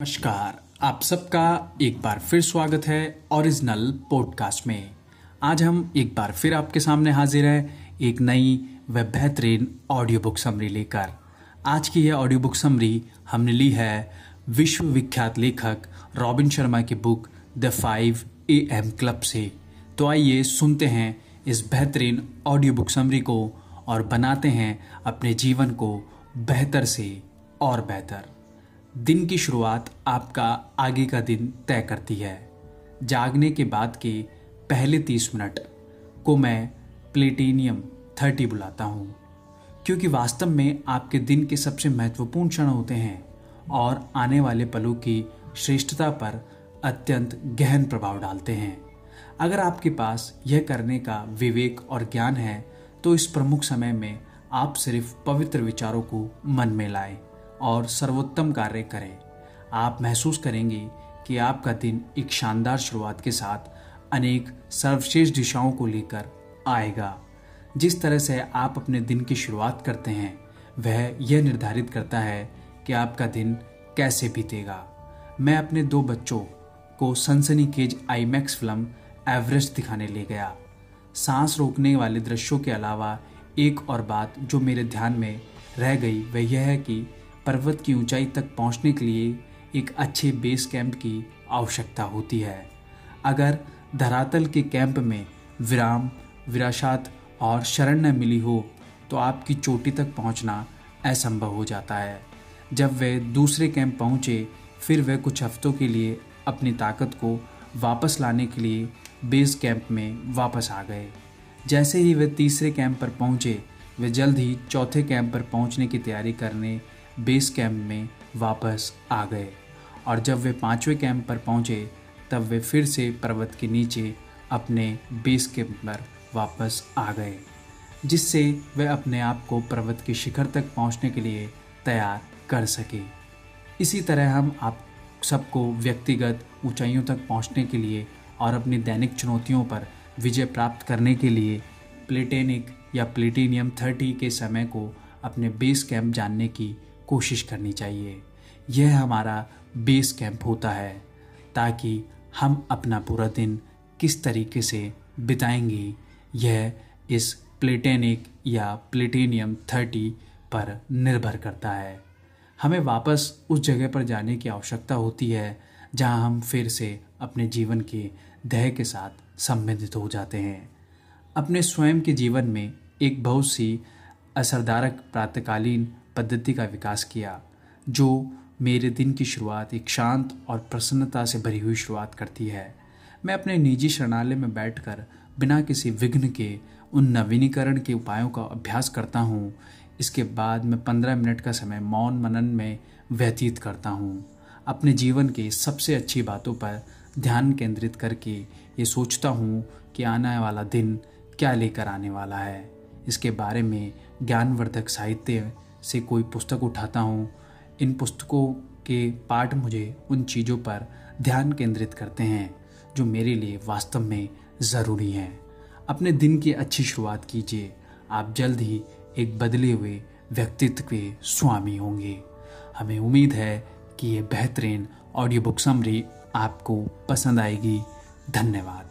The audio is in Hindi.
नमस्कार, आप सबका एक बार फिर स्वागत है ओरिजिनल पॉडकास्ट में। आज हम एक बार फिर आपके सामने हाजिर है एक नई व बेहतरीन ऑडियो बुक समरी लेकर। आज की यह ऑडियो बुक समरी हमने ली है विश्व विख्यात लेखक रॉबिन शर्मा की book the five A M club से। तो आइए सुनते हैं इस बेहतरीन ऑडियो बुक समरी को और बनाते हैं अपने जीवन को बेहतर से और बेहतर। दिन की शुरुआत आपका आगे का दिन तय करती है। जागने के बाद के पहले तीस मिनट को मैं प्लेटिनियम थर्टी बुलाता हूँ, क्योंकि वास्तव में आपके दिन के सबसे महत्वपूर्ण क्षण होते हैं और आने वाले पलों की श्रेष्ठता पर अत्यंत गहन प्रभाव डालते हैं। अगर आपके पास यह करने का विवेक और ज्ञान है तो इस प्रमुख समय में आप सिर्फ़ पवित्र विचारों को मन में लाएँ। और सर्वोत्तम कार्य करें। आप महसूस करेंगे कि आपका दिन एक शानदार शुरुआत के साथ अनेक सर्वश्रेष्ठ दिशाओं को लेकर आएगा। जिस तरह से आप अपने दिन की शुरुआत करते हैं, वह यह निर्धारित करता है कि आपका दिन कैसे बीतेगा। मैं अपने दो बच्चों को सनसनी केज आईमैक्स फ़िल्म एवरेस्ट दिखाने ले गया। सांस रोकने वाले दृश्यों के अलावा एक और बात जो मेरे ध्यान में रह गई, वह यह है कि पर्वत की ऊंचाई तक पहुँचने के लिए एक अच्छे बेस कैंप की आवश्यकता होती है। अगर धरातल के कैंप में विराम, विरासत और शरण न मिली हो तो आपकी चोटी तक पहुँचना असंभव हो जाता है। जब वे दूसरे कैंप पहुँचे, फिर वे कुछ हफ्तों के लिए अपनी ताकत को वापस लाने के लिए बेस कैंप में वापस आ गए। जैसे ही वे तीसरे कैंप पर पहुँचे, वे जल्द ही चौथे कैंप पर पहुँचने की तैयारी करने बेस कैंप में वापस आ गए और जब वे पाँचवें कैंप पर पहुँचे, तब वे फिर से पर्वत के नीचे अपने बेस कैंप पर वापस आ गए, जिससे वे अपने आप को पर्वत के शिखर तक पहुँचने के लिए तैयार कर सके। इसी तरह हम आप सबको व्यक्तिगत ऊंचाइयों तक पहुँचने के लिए और अपनी दैनिक चुनौतियों पर विजय प्राप्त करने के लिए प्लेटेनिक या प्लेटिनियम थर्टी के समय को अपने बेस कैंप जानने की कोशिश करनी चाहिए। यह हमारा बेस कैंप होता है, ताकि हम अपना पूरा दिन किस तरीके से बिताएँगे। यह इस प्लेटेनिक या प्लेटेनियम थर्टी पर निर्भर करता है। हमें वापस उस जगह पर जाने की आवश्यकता होती है, जहाँ हम फिर से अपने जीवन के ध्यय के साथ संबंधित हो जाते हैं। अपने स्वयं के जीवन में एक बहुत सी असरदारक प्रातकालीन पद्धति का विकास किया, जो मेरे दिन की शुरुआत एक शांत और प्रसन्नता से भरी हुई शुरुआत करती है। मैं अपने निजी शरणालय में बैठकर बिना किसी विघ्न के उन नवीनीकरण के उपायों का अभ्यास करता हूँ। इसके बाद मैं पंद्रह मिनट का समय मौन मनन में व्यतीत करता हूँ। अपने जीवन के सबसे अच्छी बातों पर ध्यान केंद्रित करके ये सोचता हूँ कि आने वाला दिन क्या लेकर आने वाला है। इसके बारे में ज्ञानवर्धक साहित्य से कोई पुस्तक उठाता हूँ, इन पुस्तकों के पाठ मुझे उन चीज़ों पर ध्यान केंद्रित करते हैं, जो मेरे लिए वास्तव में ज़रूरी हैं। अपने दिन की अच्छी शुरुआत कीजिए। आप जल्द ही एक बदले हुए व्यक्तित्व के स्वामी होंगे। हमें उम्मीद है कि ये बेहतरीन ऑडियो बुक समरी आपको पसंद आएगी। धन्यवाद।